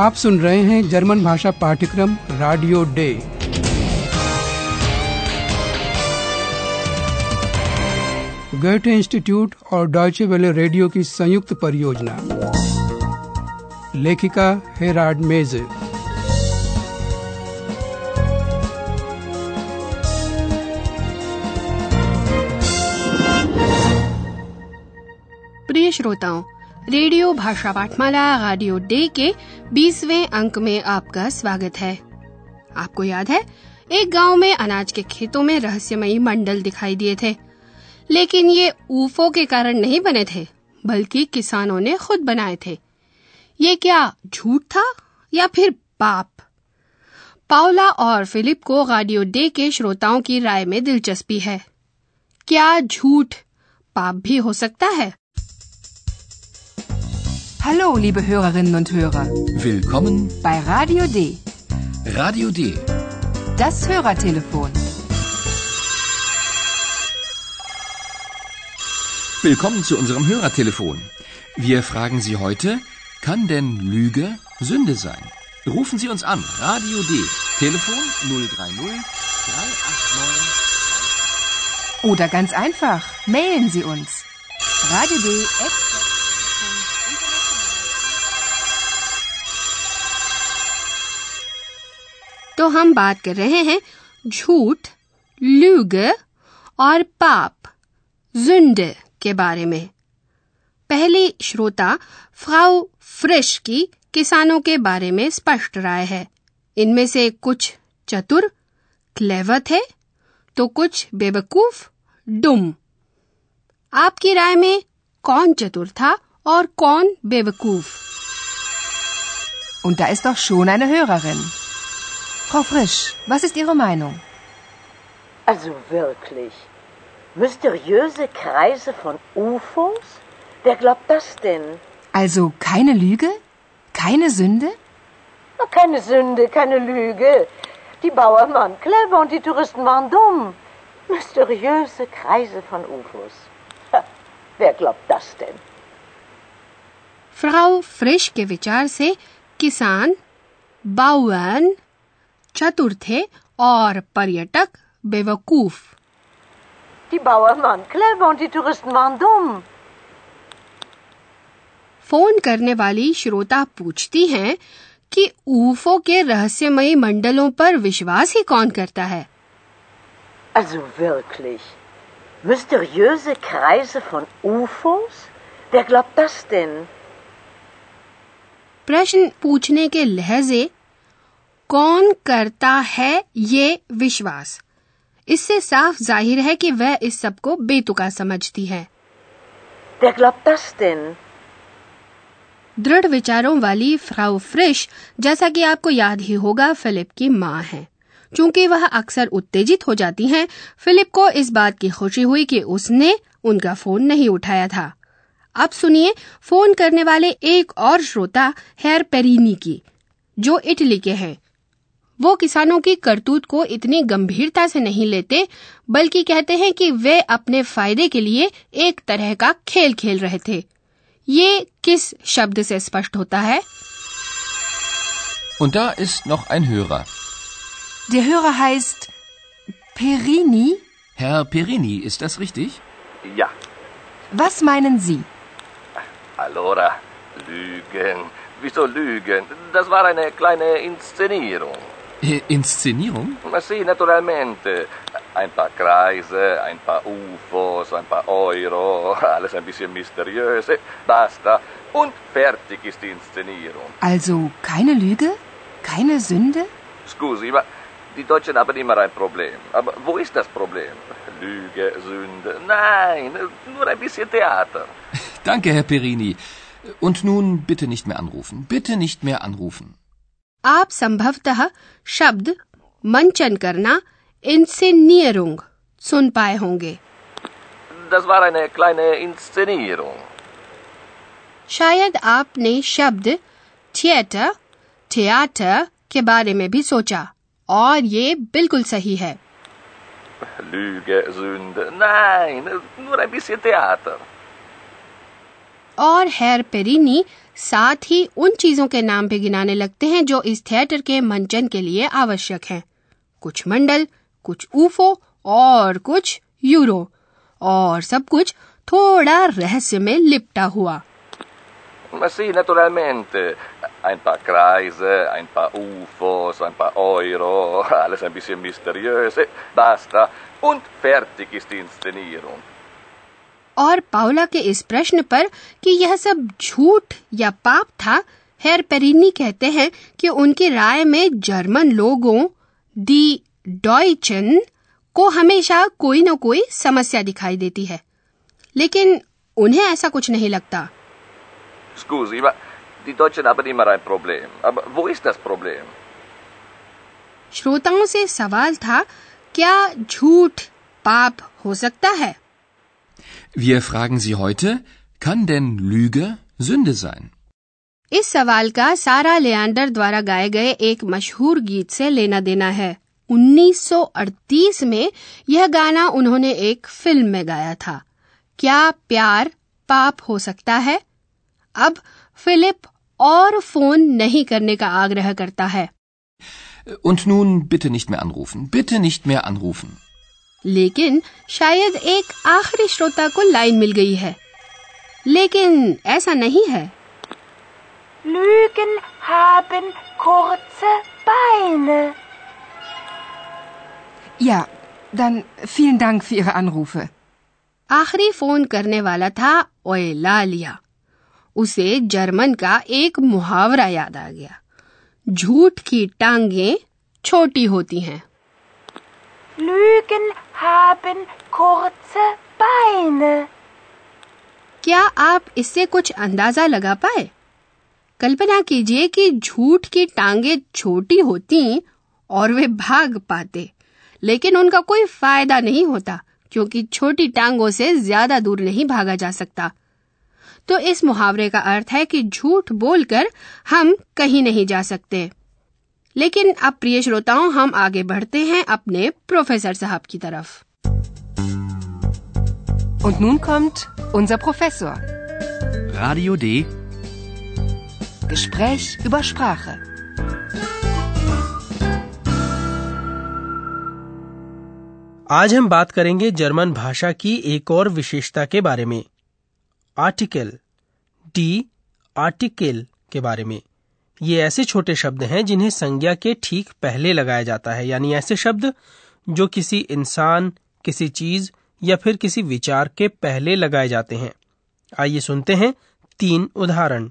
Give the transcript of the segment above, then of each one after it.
आप सुन रहे हैं जर्मन भाषा पाठ्यक्रम रेडियो डे गोethe इंस्टीट्यूट और डॉयचे वेले रेडियो की संयुक्त परियोजना। लेखिका हेराड मेजे। प्रिय श्रोताओं, रेडियो भाषा पाठमाला रेडियो डे के 20वें अंक में आपका स्वागत है। आपको याद है, एक गाँव में अनाज के खेतों में रहस्यमयी मंडल दिखाई दिए थे। लेकिन ये ऊफो के कारण नहीं बने थे, बल्कि किसानों ने खुद बनाए थे। ये क्या झूठ था या फिर पाप? पाओला और फिलिप को रेडियो डे के श्रोताओं की राय में दिलचस्पी है। क्या झूठ पाप भी हो सकता है? Hallo, liebe Hörerinnen und Hörer. Willkommen Bei Radio D. Radio D. Das Hörertelefon. Willkommen zu unserem Hörertelefon. Wir fragen Sie heute, kann denn Lüge Sünde sein? Rufen Sie uns an. Radio D. Telefon 030 389. Oder ganz einfach, mailen Sie uns. Radio D. तो हम बात कर रहे हैं झूठ, लूगे और पाप, जुंड के बारे में। पहली श्रोता, फ्राउ फ्रिश की किसानों के बारे में स्पष्ट राय है। इनमें से कुछ चतुर क्लेवर थे तो कुछ बेवकूफ़, डुम। आपकी राय में कौन चतुर था और कौन बेवकूफ़? Und da ist doch schon eine Hörerin. Frau Frisch, was ist Ihre Meinung? Also wirklich. Mysteriöse Kreise von UFOs? Wer glaubt das denn? Also keine Lüge? Keine Sünde? Na, keine Sünde, keine Lüge. Die Bauern waren clever und die Touristen waren dumm. Mysteriöse Kreise von UFOs. Ha, wer glaubt das denn? Frau फ्रिश के विचार से किसान बाउन चतुर थे और पर्यटक बेवकूफ़ Die Bauern waren clever und die Touristen waren dumm. Phone करने वाली श्रोता पूछती हैं कि ऊफो के रहस्यमयी मंडलों पर विश्वास ही कौन करता है Also wirklich. Mysteriöse Kreise von UFOs? Wer glaubt das denn? प्रश्न पूछने के लहजे कौन करता है ये विश्वास? इससे साफ़ ज़ाहिर है कि वह इस सबको बेतुका समझती है? दृढ़ विचारों वाली फ्राउ फ्रिश जैसा कि आपको याद ही होगा फिलिप की माँ है। चूँकि वह अक्सर उत्तेजित हो जाती हैं, फिलिप को इस बात की खुशी हुई कि उसने उनका फ़ोन नहीं उठाया था। अब सुनिए फ़ोन करने वाले एक और श्रोता हेयर पेरिनी की जो इटली के हैं। वो किसानों की करतूत को इतनी गंभीरता से नहीं लेते बल्कि कहते हैं कि वे अपने फ़ायदे के लिए एक तरह का खेल खेल रहे थे ये किस शब्द से स्पष्ट होता है Und da ist noch ein Hörer. Der Hörer heißt Perini. Herr Perini, ist das richtig? Ja, Was meinen Sie? allora, Lügen. Wieso Lügen? Das war eine kleine Inszenierung. Äh, Inszenierung? Ma sì, naturalmente. Ein paar Kreise, ein paar UFOs, ein paar Euro, alles ein bisschen mysteriös. Basta. Und fertig ist die Inszenierung. Also keine Lüge? Keine Sünde? Scusi, ma die Deutschen haben immer ein Problem. Aber wo ist das Problem? Lüge, Sünde? Nein, nur ein bisschen Theater. Danke, Herr Perini. Und nun bitte nicht mehr anrufen. Bitte nicht mehr anrufen. आप संभवतः शब्द मंचन करना इंसेनियरुंग सुन पाए होंगे Das war eine kleine Inszenierung. शायद आपने शब्द थिएटर थिएटर के बारे में भी सोचा और ये बिल्कुल सही है Lüge, Sünde? Nein, nur ein bisschen Theater. और हेर पेरिनी साथ ही उन चीज़ों के नाम भी गिनाने लगते हैं जो इस थिएटर के मंचन के लिए आवश्यक हैं कुछ मंडल कुछ ऊफो और कुछ यूरो और सब कुछ थोड़ा रहस्य में लिपटा हुआ sì, naturalmente. Ein paar Kreise, ein paar UFOs, ein paar Euro, alles ein bisschen mysteriös. Eh, Basta. Und fertig ist die Inszenierung. और पाउला के इस प्रश्न पर कि यह सब झूठ या पाप था हेर पेरिनी कहते हैं कि उनकी राय में जर्मन लोगों दी डॉयचन को हमेशा कोई न कोई समस्या दिखाई देती है लेकिन उन्हें ऐसा कुछ नहीं लगता Scusi, ma die Deutschen haben immer ein Problem. Aber wo ist das Problem? श्रोताओं से सवाल था क्या झूठ पाप हो सकता है Wir fragen Sie heute, kann denn Lüge Sünde sein? इस सवाल का सारा लेआंडर द्वारा गाए गए एक मशहूर गीत से लेना देना है 1938 में यह गाना उन्होंने एक फ़िल्म में गाया था क्या प्यार पाप हो सकता है अब फिलिप और फ़ोन नहीं करने का आग्रह करता है Und nun bitte nicht mehr anrufen. Bitte nicht mehr anrufen. लेकिन शायद एक आखिरी श्रोता को लाइन मिल गई है। लेकिन ऐसा नहीं है। Lügen haben kurze Beine. Ja, dann vielen Dank für Ihre Anrufe. आखिरी फ़ोन करने वाला था ओएलालिया। उसे जर्मन का एक मुहावरा याद आ गया। झूठ की टांगे छोटी होती हैं। Lügen haben kurze Beine. क्या आप इससे कुछ अंदाज़ा लगा पाए? कल्पना कीजिए कि झूठ की टांगे छोटी होती और वे भाग पाते, लेकिन उनका कोई फ़ायदा नहीं होता, क्योंकि छोटी टांगों से ज़्यादा दूर नहीं भागा जा सकता। तो इस मुहावरे का अर्थ है कि झूठ बोलकर हम कहीं नहीं जा सकते। लेकिन अब प्रिय श्रोताओं हम आगे बढ़ते हैं अपने प्रोफेसर साहब की तरफ़ Und nun kommt unser Professor. Radio D. Gespräch über Sprache. आज हम बात करेंगे जर्मन भाषा की एक और विशेषता के बारे में आर्टिकल डी आर्टिकल के बारे में ये ऐसे छोटे शब्द हैं जिन्हें संज्ञा के ठीक पहले लगाया जाता है यानी ऐसे शब्द जो किसी इंसान किसी चीज़ या फिर किसी विचार के पहले लगाए जाते हैं आइए सुनते हैं तीन उदाहरण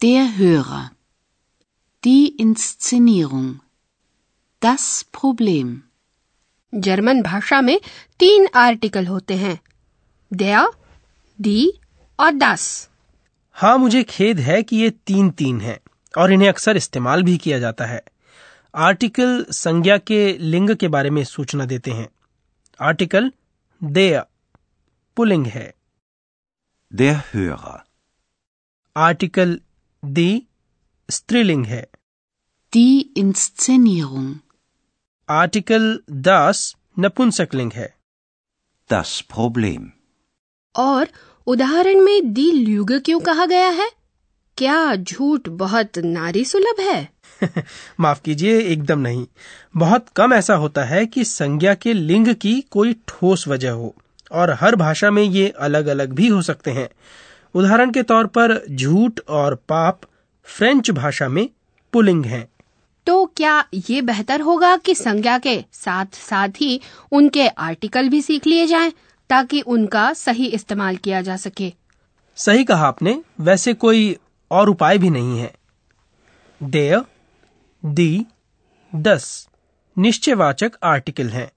Der Hörer. Die Inszenierung. Das Problem. German भाषा में तीन आर्टिकल होते हैं दया दी और दास हाँ मुझे खेद है कि ये तीन तीन हैं और इन्हें अक्सर इस्तेमाल भी किया जाता है आर्टिकल संज्ञा के लिंग के बारे में सूचना देते हैं आर्टिकल दे पुलिंग है Der Hörer. आर्टिकल दी स्त्रीलिंग है Die Inszenierung. आर्टिकल दास नपुंसकलिंग है Das Problem. और उदाहरण में दी ल्यूग क्यों कहा गया है क्या झूठ बहुत नारी सुलभ है? माफ़ कीजिए एकदम नहीं। बहुत कम ऐसा होता है कि संज्ञा के लिंग की कोई ठोस वजह हो और हर भाषा में ये अलग अलग भी हो सकते हैं। उदाहरण के तौर पर झूठ और पाप फ्रेंच भाषा में पुलिंग हैं। तो क्या ये बेहतर होगा कि संज्ञा के साथ साथ ही उनके आर्टिकल भी सीख लिए जाएँ ताकि उनका सही इस्तेमाल किया जा सके? सही कहा आपने। वैसे कोई और उपाय भी नहीं है देय दी दस निश्चयवाचक आर्टिकल हैं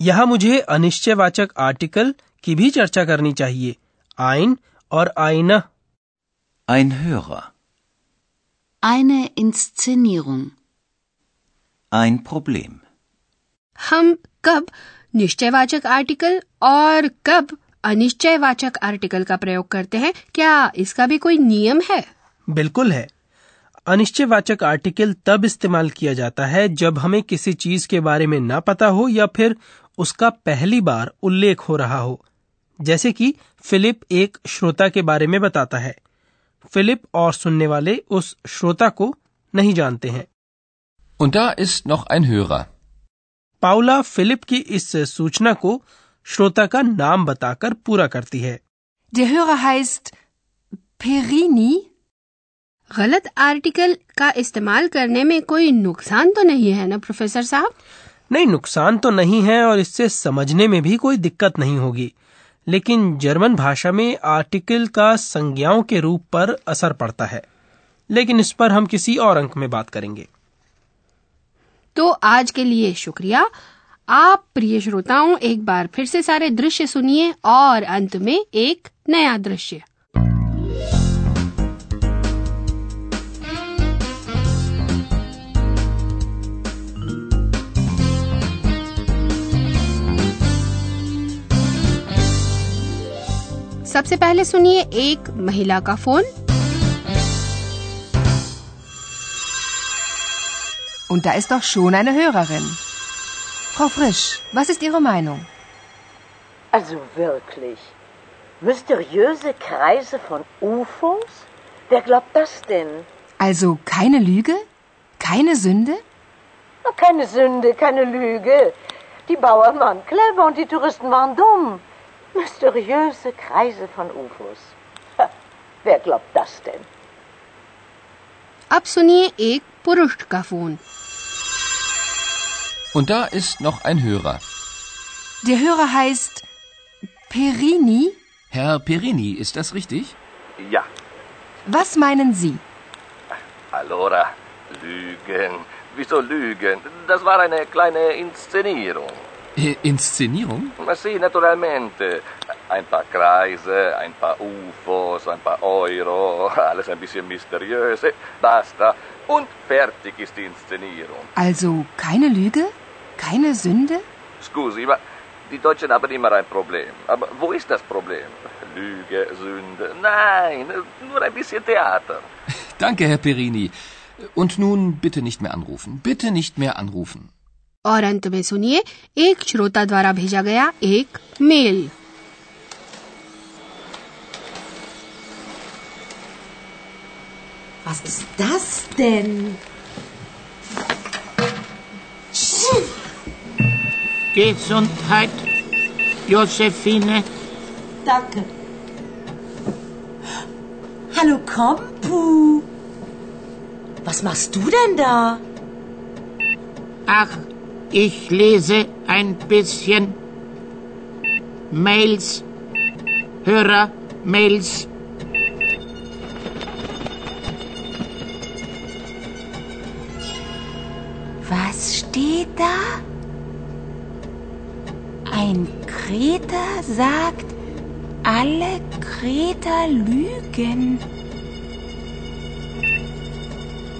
यहाँ मुझे अनिश्चयवाचक आर्टिकल की भी चर्चा करनी चाहिए आइन और आईना Ein Hörer. Eine Inszenierung. Ein Problem. हम कब निश्चयवाचक आर्टिकल और कब अनिश्चयवाचक आर्टिकल का प्रयोग करते हैं क्या इसका भी कोई नियम है बिल्कुल है अनिश्चयवाचक आर्टिकल तब इस्तेमाल किया जाता है जब हमें किसी चीज़ के बारे में ना पता हो या फिर उसका पहली बार उल्लेख हो रहा हो जैसे कि फिलिप एक श्रोता के बारे में बताता है फिलिप और सुनने वाले उस श्रोता को नहीं जानते हैं Und da ist noch ein Hörer. Paula Philipp की इस सूचना को श्रोता का नाम बताकर पूरा करती है Der Hörer heißt Perini. गलत आर्टिकल का इस्तेमाल करने में कोई नुकसान तो नहीं है ना प्रोफेसर साहब? नहीं नुकसान तो नहीं है और इससे समझने में भी कोई दिक्कत नहीं होगी। लेकिन जर्मन भाषा में आर्टिकल का संज्ञाओं के रूप पर असर पड़ता है। लेकिन इस पर हम किसी और अंक में बात करेंगे। तो आज के लिए शुक्रिया। आप प्रिय श्रोताओं एक बार फिर से सारे दृश्य सुनिए और अंत में एक नया दृश्य। सबसे पहले सुनिए एक महिला का phone Und da ist doch schon eine Hörerin. Frau Frisch, was ist Ihre Meinung? Also wirklich. Mysteriöse Kreise von UFOs? Wer glaubt das denn? Also keine Lüge? Keine Sünde? Na, Keine Sünde, keine Lüge. Die Bauern waren clever und die Touristen waren dumm. Mysteriöse Kreise von UFOs. Ha, wer glaubt das denn? अब सुनिए एक पुरुष का phone Und da ist noch ein Hörer. Der Hörer heißt Perini. Herr Perini, ist das richtig? Ja. Was meinen Sie? Allora, Lügen. Wieso Lügen? Das war eine kleine Inszenierung. Äh, Inszenierung? Ma sì, naturalmente. Ein paar Kreise, ein paar UFOs, ein paar Euro, alles ein bisschen mysteriös. Eh, Basta. Und fertig ist die Inszenierung. Also keine Lüge? Keine Sünde? Scusi, ma die Deutschen haben immer ein Problem. Aber wo ist das Problem? Lüge, Sünde? Nein, nur ein bisschen Theater. Danke, Herr Perini. Und nun bitte nicht mehr anrufen. Bitte nicht mehr anrufen. और अंत में सुनिए एक श्रोता द्वारा भेजा गया एक mail Was ist das denn? Gesundheit, Josephine. Danke. Hallo Kompu. Was machst du denn da? Ach, ich lese ein bisschen Mails, Hörer-Mails. Was steht da? Ein Kreter sagt, alle Kreter lügen.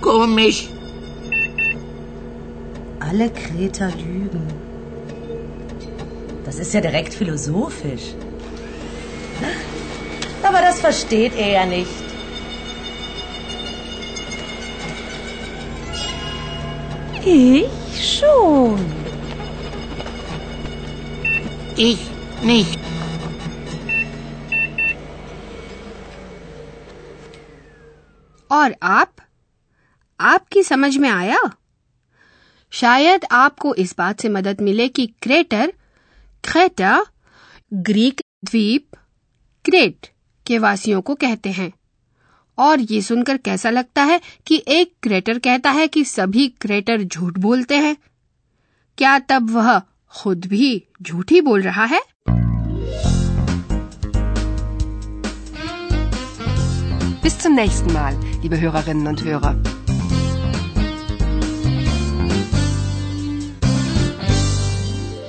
Komisch Alle Kreter lügen. Das ist ja direkt philosophisch. Aber das versteht er ja nicht. Ich schon. Ich nicht. और आप आपकी समझ में आया शायद आपको इस बात से मदद मिले कि क्रेटर क्रेटा ग्रीक द्वीप क्रेट के वासियों को कहते हैं। और ये सुनकर कैसा लगता है कि एक क्रेटर कहता है कि सभी क्रेटर झूठ बोलते हैं? क्या तब वह खुद भी झूठ बोल रहा है? Bis zum nächsten Mal, liebe Hörerinnen und Hörer.